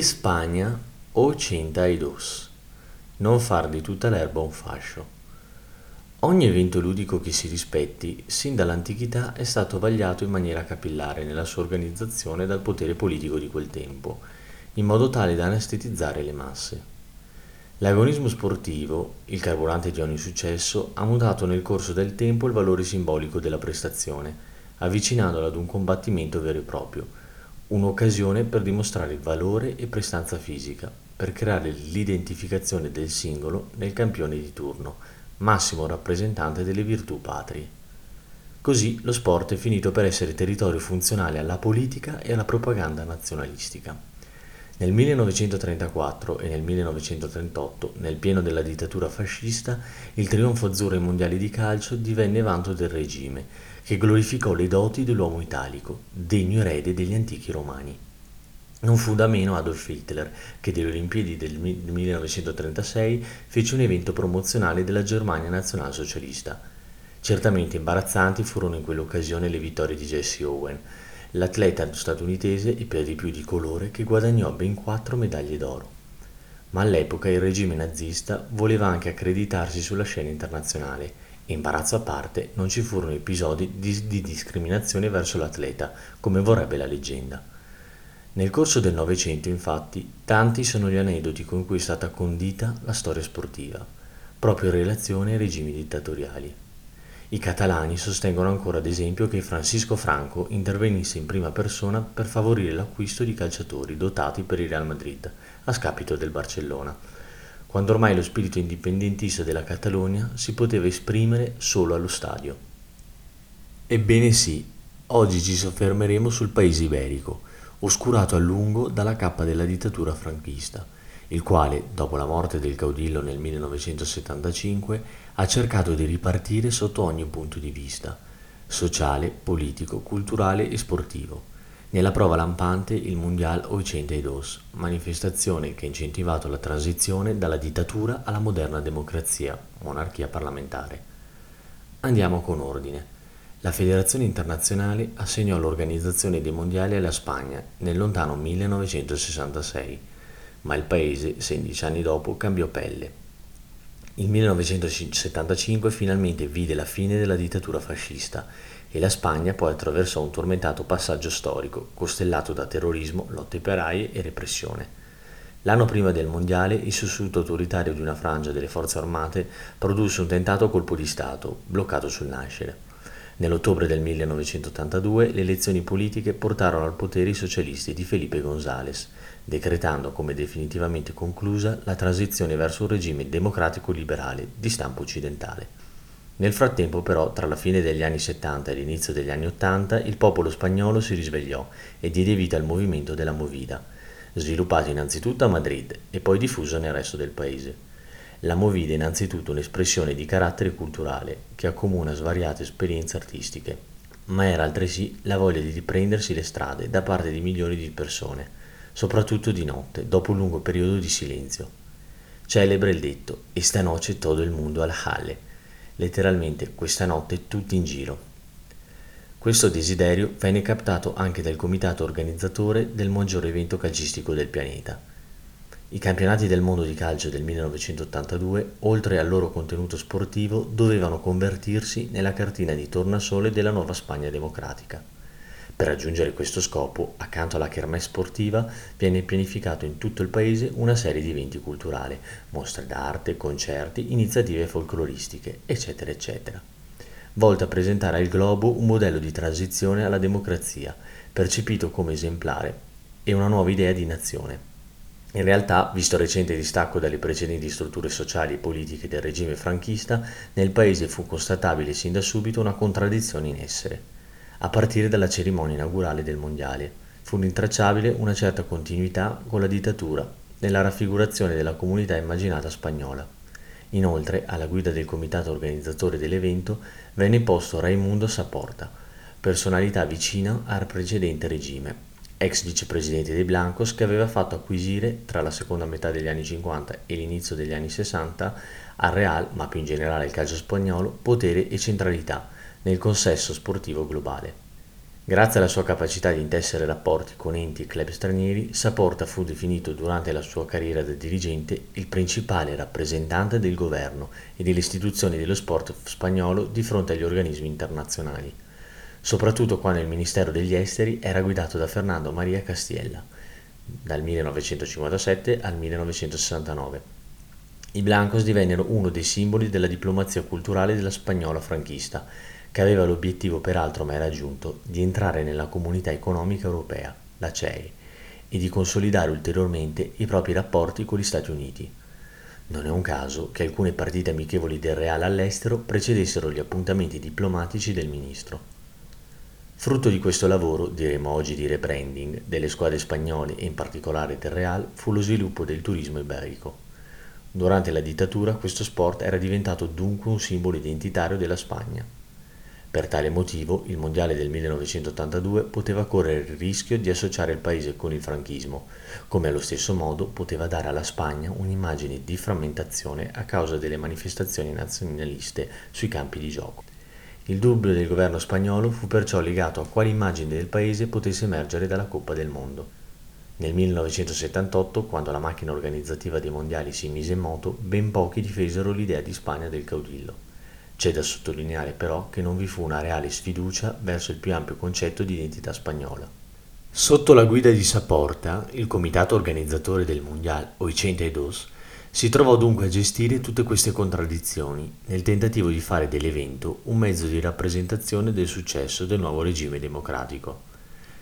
Spagna 82. Non far di tutta l'erba un fascio. Ogni evento ludico che si rispetti, sin dall'antichità, è stato vagliato in maniera capillare nella sua organizzazione dal potere politico di quel tempo, in modo tale da anestetizzare le masse. L'agonismo sportivo, il carburante di ogni successo, ha mutato nel corso del tempo il valore simbolico della prestazione, avvicinandola ad un combattimento vero e proprio, un'occasione per dimostrare valore e prestanza fisica, per creare l'identificazione del singolo nel campione di turno, massimo rappresentante delle virtù patrie. Così lo sport è finito per essere territorio funzionale alla politica e alla propaganda nazionalistica. Nel 1934 e nel 1938, nel pieno della dittatura fascista, il trionfo azzurro ai mondiali di calcio divenne vanto del regime, che glorificò le doti dell'uomo italico, degno erede degli antichi romani. Non fu da meno Adolf Hitler che delle Olimpiadi del 1936 fece un evento promozionale della Germania nazionalsocialista. Certamente imbarazzanti furono in quell'occasione le vittorie di Jesse Owen, l'atleta statunitense e per di più di colore che guadagnò ben quattro medaglie d'oro. Ma all'epoca il regime nazista voleva anche accreditarsi sulla scena internazionale e imbarazzo a parte non ci furono episodi di, di discriminazione verso l'atleta, come vorrebbe la leggenda. Nel corso del Novecento, infatti, tanti sono gli aneddoti con cui è stata condita la storia sportiva, proprio in relazione ai regimi dittatoriali. I catalani sostengono ancora ad esempio che Francisco Franco intervenisse in prima persona per favorire l'acquisto di calciatori dotati per il Real Madrid, a scapito del Barcellona, quando ormai lo spirito indipendentista della Catalogna si poteva esprimere solo allo stadio. Ebbene sì, oggi ci soffermeremo sul paese iberico, oscurato a lungo dalla cappa della dittatura franchista, il quale, dopo la morte del caudillo nel 1975, ha cercato di ripartire sotto ogni punto di vista, sociale, politico, culturale e sportivo. Nella prova lampante il Mondial 82, manifestazione che ha incentivato la transizione dalla dittatura alla moderna democrazia, monarchia parlamentare. Andiamo con ordine. La Federazione Internazionale assegnò l'organizzazione dei mondiali alla Spagna nel lontano 1966, ma il paese, 16 anni dopo, cambiò pelle. Il 1975 finalmente vide la fine della dittatura fascista e la Spagna poi attraversò un tormentato passaggio storico, costellato da terrorismo, lotte operaie e repressione. L'anno prima del mondiale, il sussulto autoritario di una frangia delle forze armate produsse un tentato colpo di Stato, bloccato sul nascere. Nell'ottobre del 1982 le elezioni politiche portarono al potere i socialisti di Felipe González, decretando come definitivamente conclusa la transizione verso un regime democratico-liberale di stampo occidentale. Nel frattempo però, tra la fine degli anni 70 e l'inizio degli anni 80, il popolo spagnolo si risvegliò e diede vita al movimento della Movida, sviluppato innanzitutto a Madrid e poi diffuso nel resto del paese. La movida è innanzitutto un'espressione di carattere culturale che accomuna svariate esperienze artistiche, ma era altresì la voglia di riprendersi le strade da parte di milioni di persone, soprattutto di notte, dopo un lungo periodo di silenzio. Celebre il detto Esta noche todo il mondo alla halle, letteralmente questa notte tutti in giro. Questo desiderio venne captato anche dal comitato organizzatore del maggiore evento calcistico del pianeta, i campionati del mondo di calcio del 1982, oltre al loro contenuto sportivo, dovevano convertirsi nella cartina di tornasole della nuova Spagna democratica. Per raggiungere questo scopo, accanto alla kermesse sportiva, viene pianificato in tutto il paese una serie di eventi culturali, mostre d'arte, concerti, iniziative folcloristiche, eccetera, eccetera, volte a presentare al globo un modello di transizione alla democrazia, percepito come esemplare, e una nuova idea di nazione. In realtà, visto il recente distacco dalle precedenti strutture sociali e politiche del regime franchista, nel paese fu constatabile sin da subito una contraddizione in essere. A partire dalla cerimonia inaugurale del Mondiale, fu rintracciabile una certa continuità con la dittatura nella raffigurazione della comunità immaginata spagnola. Inoltre, alla guida del comitato organizzatore dell'evento, venne posto Raimundo Saporta, personalità vicina al precedente regime, ex vicepresidente dei Blancos che aveva fatto acquisire tra la seconda metà degli anni 50 e l'inizio degli anni 60 al Real, ma più in generale al calcio spagnolo, potere e centralità nel consesso sportivo globale. Grazie alla sua capacità di intessere rapporti con enti e club stranieri, Saporta fu definito durante la sua carriera da dirigente il principale rappresentante del governo e delle istituzioni dello sport spagnolo di fronte agli organismi internazionali, soprattutto quando il Ministero degli Esteri era guidato da Fernando Maria Castiella, dal 1957 al 1969. I Blancos divennero uno dei simboli della diplomazia culturale della spagnola franchista che aveva l'obiettivo peraltro mai raggiunto di entrare nella comunità economica europea, la CEE, e di consolidare ulteriormente i propri rapporti con gli Stati Uniti. Non è un caso che alcune partite amichevoli del Real all'estero precedessero gli appuntamenti diplomatici del ministro. Frutto di questo lavoro, diremo oggi di rebranding, delle squadre spagnole e in particolare del Real fu lo sviluppo del turismo iberico. Durante la dittatura questo sport era diventato dunque un simbolo identitario della Spagna. Per tale motivo il Mondiale del 1982 poteva correre il rischio di associare il paese con il franchismo, come allo stesso modo poteva dare alla Spagna un'immagine di frammentazione a causa delle manifestazioni nazionaliste sui campi di gioco. Il dubbio del governo spagnolo fu perciò legato a quale immagine del paese potesse emergere dalla Coppa del Mondo. Nel 1978, quando la macchina organizzativa dei mondiali si mise in moto, ben pochi difesero l'idea di Spagna del caudillo. C'è da sottolineare però che non vi fu una reale sfiducia verso il più ampio concetto di identità spagnola. Sotto la guida di Saporta, il comitato organizzatore del Mondial 82 si trovò dunque a gestire tutte queste contraddizioni nel tentativo di fare dell'evento un mezzo di rappresentazione del successo del nuovo regime democratico.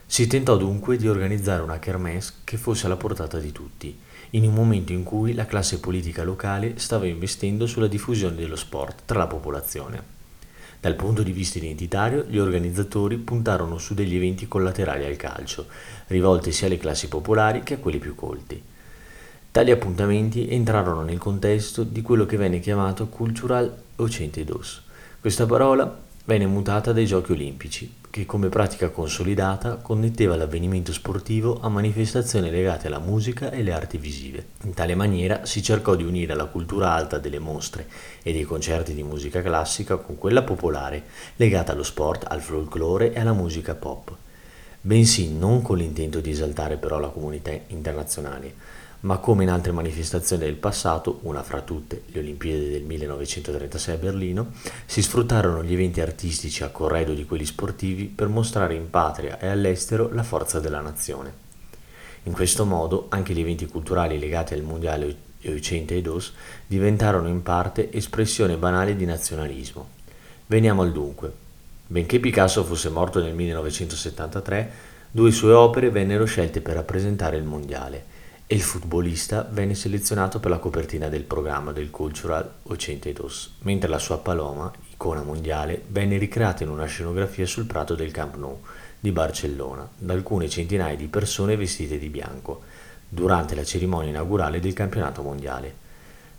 Si tentò dunque di organizzare una kermesse che fosse alla portata di tutti, in un momento in cui la classe politica locale stava investendo sulla diffusione dello sport tra la popolazione. Dal punto di vista identitario, gli organizzatori puntarono su degli eventi collaterali al calcio, rivolti sia alle classi popolari che a quelli più colti. Tali appuntamenti entrarono nel contesto di quello che venne chiamato Cultural Ochentedos. Questa parola venne mutata dai Giochi Olimpici, che come pratica consolidata connetteva l'avvenimento sportivo a manifestazioni legate alla musica e alle arti visive. In tale maniera si cercò di unire la cultura alta delle mostre e dei concerti di musica classica con quella popolare, legata allo sport, al folklore e alla musica pop, bensì non con l'intento di esaltare però la comunità internazionale, ma come in altre manifestazioni del passato, una fra tutte le Olimpiadi del 1936 a Berlino, si sfruttarono gli eventi artistici a corredo di quelli sportivi per mostrare in patria e all'estero la forza della nazione. In questo modo anche gli eventi culturali legati al Mondiale 82 diventarono in parte espressione banale di nazionalismo. Veniamo al dunque. Benché Picasso fosse morto nel 1973, due sue opere vennero scelte per rappresentare il Mondiale e il futbolista venne selezionato per la copertina del programma del Cultural 82, mentre la sua Paloma, icona mondiale, venne ricreata in una scenografia sul prato del Camp Nou di Barcellona da alcune centinaia di persone vestite di bianco durante la cerimonia inaugurale del campionato mondiale.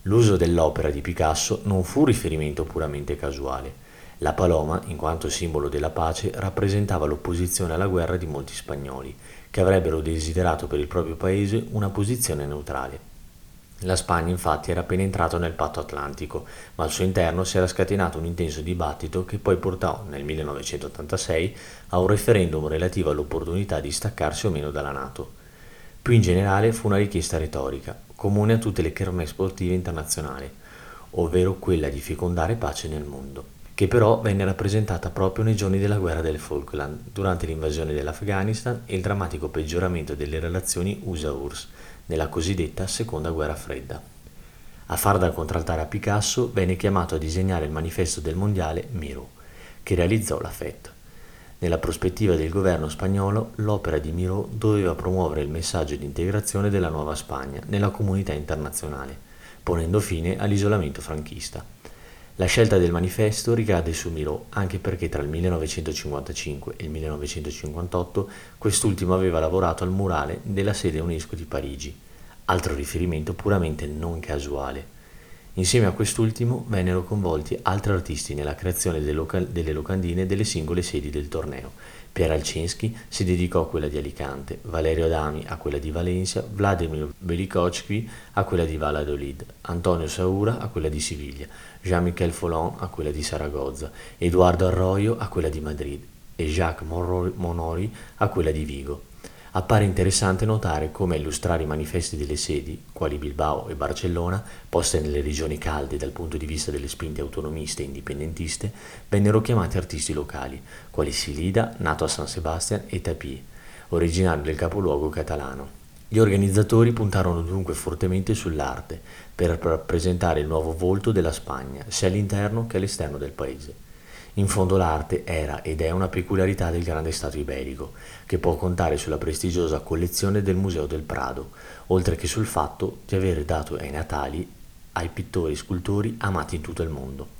L'uso dell'opera di Picasso non fu un riferimento puramente casuale. La Paloma, in quanto simbolo della pace, rappresentava l'opposizione alla guerra di molti spagnoli che avrebbero desiderato per il proprio paese una posizione neutrale. La Spagna infatti era appena entrata nel patto atlantico, ma al suo interno si era scatenato un intenso dibattito che poi portò nel 1986 a un referendum relativo all'opportunità di staccarsi o meno dalla Nato. Più in generale fu una richiesta retorica, comune a tutte le kermesse sportive internazionali, ovvero quella di fecondare pace nel mondo che però venne rappresentata proprio nei giorni della guerra del Falkland, durante l'invasione dell'Afghanistan e il drammatico peggioramento delle relazioni USA-URSS nella cosiddetta Seconda Guerra Fredda. A far da contraltare a Picasso venne chiamato a disegnare il manifesto del mondiale Miro, che realizzò la FET. Nella prospettiva del governo spagnolo, l'opera di Miro doveva promuovere il messaggio di integrazione della nuova Spagna nella comunità internazionale, ponendo fine all'isolamento franchista. La scelta del manifesto ricade su Miro anche perché tra il 1955 e il 1958 quest'ultimo aveva lavorato al murale della sede UNESCO di Parigi, altro riferimento puramente non casuale. Insieme a quest'ultimo vennero coinvolti altri artisti nella creazione delle locandine delle singole sedi del torneo, Pier Alcinski si dedicò a quella di Alicante, Valerio Adami a quella di Valencia, Vladimir Belikochki a quella di Valladolid, Antonio Saura a quella di Siviglia, Jean-Michel Follon a quella di Saragozza, Eduardo Arroyo a quella di Madrid e Jacques Monori a quella di Vigo. Appare interessante notare come illustrare i manifesti delle sedi, quali Bilbao e Barcellona, poste nelle regioni calde dal punto di vista delle spinte autonomiste e indipendentiste, vennero chiamati artisti locali, quali Silida, nato a San Sebastian, e Tapie, originario del capoluogo catalano. Gli organizzatori puntarono dunque fortemente sull'arte, per rappresentare il nuovo volto della Spagna, sia all'interno che all'esterno del paese. In fondo l'arte era ed è una peculiarità del grande Stato iberico, che può contare sulla prestigiosa collezione del Museo del Prado, oltre che sul fatto di aver dato ai natali ai pittori e scultori amati in tutto il mondo.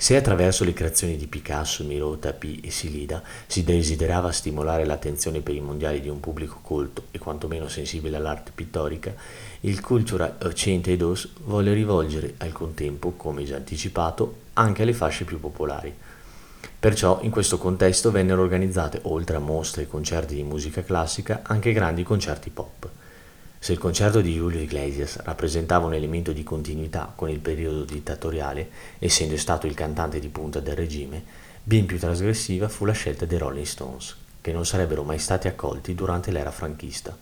Se attraverso le creazioni di Picasso, Miro, Tapie e Silida si desiderava stimolare l'attenzione per i mondiali di un pubblico colto e quantomeno sensibile all'arte pittorica, il Cultura Occidente Dos volle rivolgere al contempo, come già anticipato, anche alle fasce più popolari. Perciò in questo contesto vennero organizzate, oltre a mostre e concerti di musica classica, anche grandi concerti pop. Se il concerto di Julio Iglesias rappresentava un elemento di continuità con il periodo dittatoriale, essendo stato il cantante di punta del regime, ben più trasgressiva fu la scelta dei Rolling Stones, che non sarebbero mai stati accolti durante l'era franchista.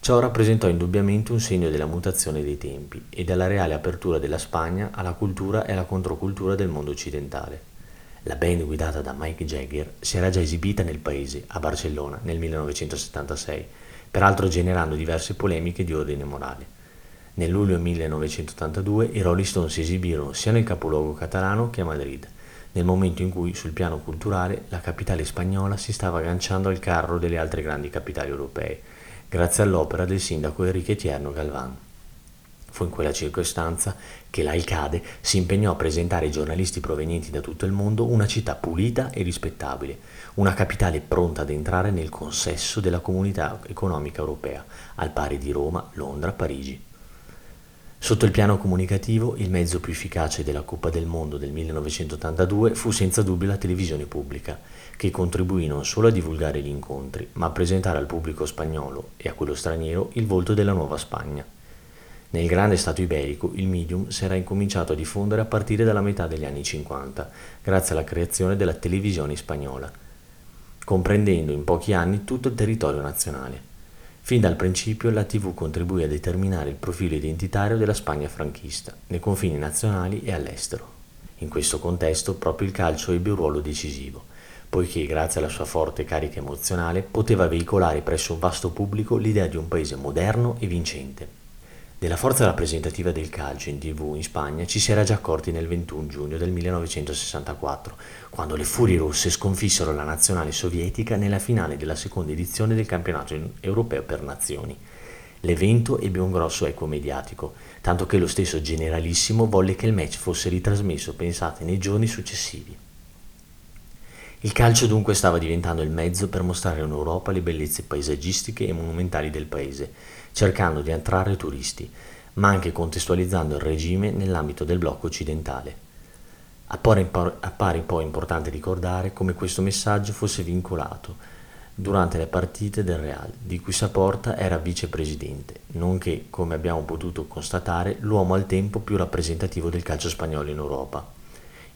Ciò rappresentò indubbiamente un segno della mutazione dei tempi e della reale apertura della Spagna alla cultura e alla controcultura del mondo occidentale. La band guidata da Mike Jagger si era già esibita nel paese, a Barcellona, nel 1976, peraltro generando diverse polemiche di ordine morale. Nel luglio 1982 i Rolling Stones si esibirono sia nel capoluogo catalano che a Madrid, nel momento in cui sul piano culturale la capitale spagnola si stava agganciando al carro delle altre grandi capitali europee, grazie all'opera del sindaco Enrique Tierno Galvan. Fu in quella circostanza che l'Alcade si impegnò a presentare ai giornalisti provenienti da tutto il mondo una città pulita e rispettabile, una capitale pronta ad entrare nel consesso della comunità economica europea, al pari di Roma, Londra, Parigi. Sotto il piano comunicativo, il mezzo più efficace della Coppa del Mondo del 1982 fu senza dubbio la televisione pubblica, che contribuì non solo a divulgare gli incontri, ma a presentare al pubblico spagnolo e a quello straniero il volto della nuova Spagna. Nel grande Stato iberico il medium si era incominciato a diffondere a partire dalla metà degli anni 50, grazie alla creazione della televisione spagnola, comprendendo in pochi anni tutto il territorio nazionale. Fin dal principio la TV contribuì a determinare il profilo identitario della Spagna franchista, nei confini nazionali e all'estero. In questo contesto proprio il calcio ebbe un ruolo decisivo, poiché grazie alla sua forte carica emozionale poteva veicolare presso un vasto pubblico l'idea di un paese moderno e vincente. Della forza rappresentativa del calcio in tv in Spagna ci si era già accorti nel 21 giugno del 1964, quando le Furie Rosse sconfissero la nazionale sovietica nella finale della seconda edizione del campionato europeo per nazioni. L'evento ebbe un grosso eco mediatico, tanto che lo stesso generalissimo volle che il match fosse ritrasmesso, pensate, nei giorni successivi. Il calcio dunque stava diventando il mezzo per mostrare in Europa le bellezze paesaggistiche e monumentali del paese, cercando di attrarre turisti, ma anche contestualizzando il regime nell'ambito del blocco occidentale. Appare, poi importante ricordare come questo messaggio fosse vincolato durante le partite del Real, di cui Saporta era vicepresidente, nonché, come abbiamo potuto constatare, l'uomo al tempo più rappresentativo del calcio spagnolo in Europa.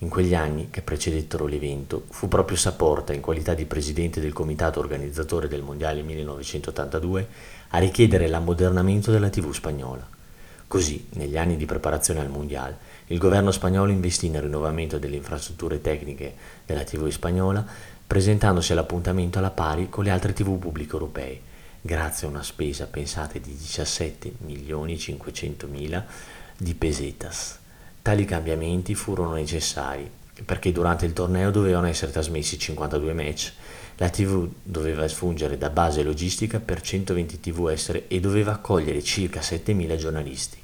In quegli anni che precedettero l'evento, fu proprio Saporta, in qualità di presidente del comitato organizzatore del Mondiale 1982, a richiedere l'ammodernamento della TV spagnola. Così, negli anni di preparazione al Mondiale, il governo spagnolo investì nel rinnovamento delle infrastrutture tecniche della TV spagnola, presentandosi all'appuntamento alla pari con le altre TV pubbliche europee, grazie a una spesa, pensate, di 17 milioni 500 mila di pesetas. Tali cambiamenti furono necessari perché durante il torneo dovevano essere trasmessi 52 match, la TV doveva fungere da base logistica per 120 TV estere e doveva accogliere circa 7.000 giornalisti.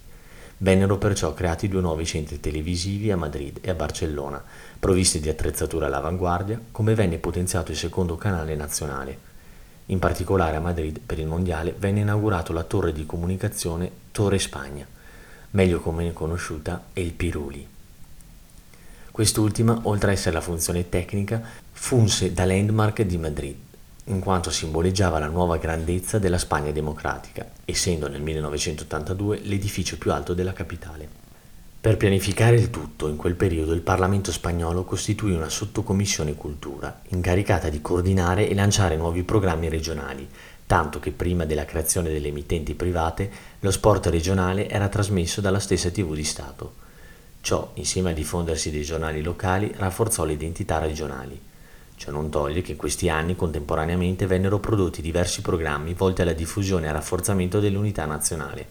Vennero perciò creati due nuovi centri televisivi a Madrid e a Barcellona, provvisti di attrezzature all'avanguardia, come venne potenziato il secondo canale nazionale. In particolare a Madrid, per il Mondiale, venne inaugurato la torre di comunicazione Torre Spagna meglio come conosciuta è il Piruli. Quest'ultima, oltre a essere la funzione tecnica, funse da landmark di Madrid, in quanto simboleggiava la nuova grandezza della Spagna democratica, essendo nel 1982 l'edificio più alto della capitale. Per pianificare il tutto, in quel periodo il Parlamento spagnolo costituì una sottocommissione cultura, incaricata di coordinare e lanciare nuovi programmi regionali, tanto che prima della creazione delle emittenti private lo sport regionale era trasmesso dalla stessa TV di Stato. Ciò, insieme al diffondersi dei giornali locali, rafforzò le identità regionali. Ciò non toglie che in questi anni contemporaneamente vennero prodotti diversi programmi volti alla diffusione e al rafforzamento dell'unità nazionale.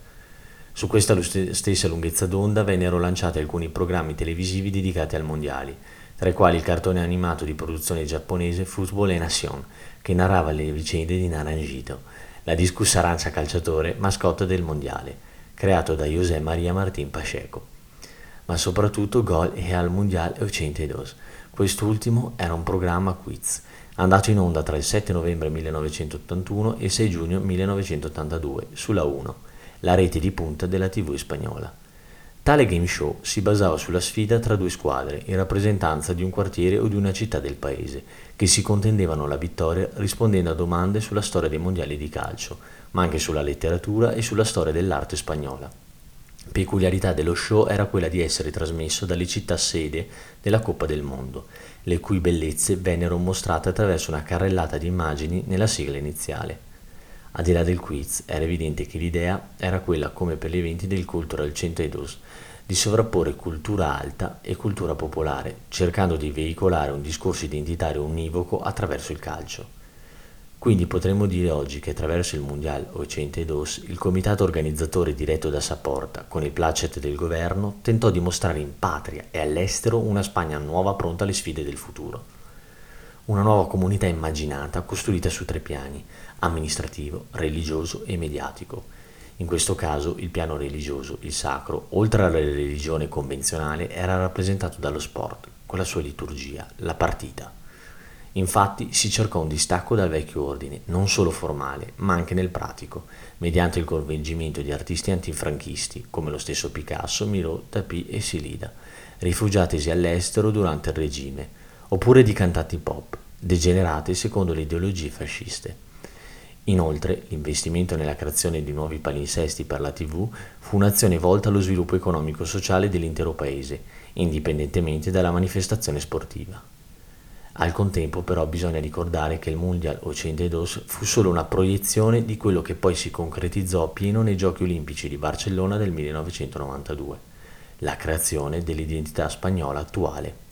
Su questa stessa lunghezza d'onda vennero lanciati alcuni programmi televisivi dedicati al mondiali, tra i quali il cartone animato di produzione giapponese Football e Nation, che narrava le vicende di Naranjito, la discussa arancia calciatore mascotte del mondiale, creato da José María Martín Pacheco. Ma soprattutto Gol e al Mundial 82. Quest'ultimo era un programma quiz, andato in onda tra il 7 novembre 1981 e il 6 giugno 1982 sulla 1 la rete di punta della TV spagnola. Tale game show si basava sulla sfida tra due squadre in rappresentanza di un quartiere o di una città del paese, che si contendevano la vittoria rispondendo a domande sulla storia dei mondiali di calcio, ma anche sulla letteratura e sulla storia dell'arte spagnola. Peculiarità dello show era quella di essere trasmesso dalle città sede della Coppa del Mondo, le cui bellezze vennero mostrate attraverso una carrellata di immagini nella sigla iniziale. Al di là del quiz, era evidente che l'idea era quella, come per gli eventi del Cultural 102, di sovrapporre cultura alta e cultura popolare, cercando di veicolare un discorso identitario univoco attraverso il calcio. Quindi potremmo dire oggi che attraverso il Mondial 82 il comitato organizzatore diretto da Saporta, con il placet del governo, tentò di mostrare in patria e all'estero una Spagna nuova pronta alle sfide del futuro. Una nuova comunità immaginata costruita su tre piani, amministrativo, religioso e mediatico. In questo caso il piano religioso, il sacro, oltre alla religione convenzionale, era rappresentato dallo sport, con la sua liturgia, la partita. Infatti si cercò un distacco dal vecchio ordine, non solo formale, ma anche nel pratico, mediante il coinvolgimento di artisti antifranchisti, come lo stesso Picasso, Miro, Tapie e Silida, rifugiatisi all'estero durante il regime, oppure di cantanti pop, degenerati secondo le ideologie fasciste. Inoltre, l'investimento nella creazione di nuovi palinsesti per la TV fu un'azione volta allo sviluppo economico-sociale dell'intero paese, indipendentemente dalla manifestazione sportiva. Al contempo però bisogna ricordare che il Mondial 82 fu solo una proiezione di quello che poi si concretizzò pieno nei Giochi Olimpici di Barcellona del 1992, la creazione dell'identità spagnola attuale.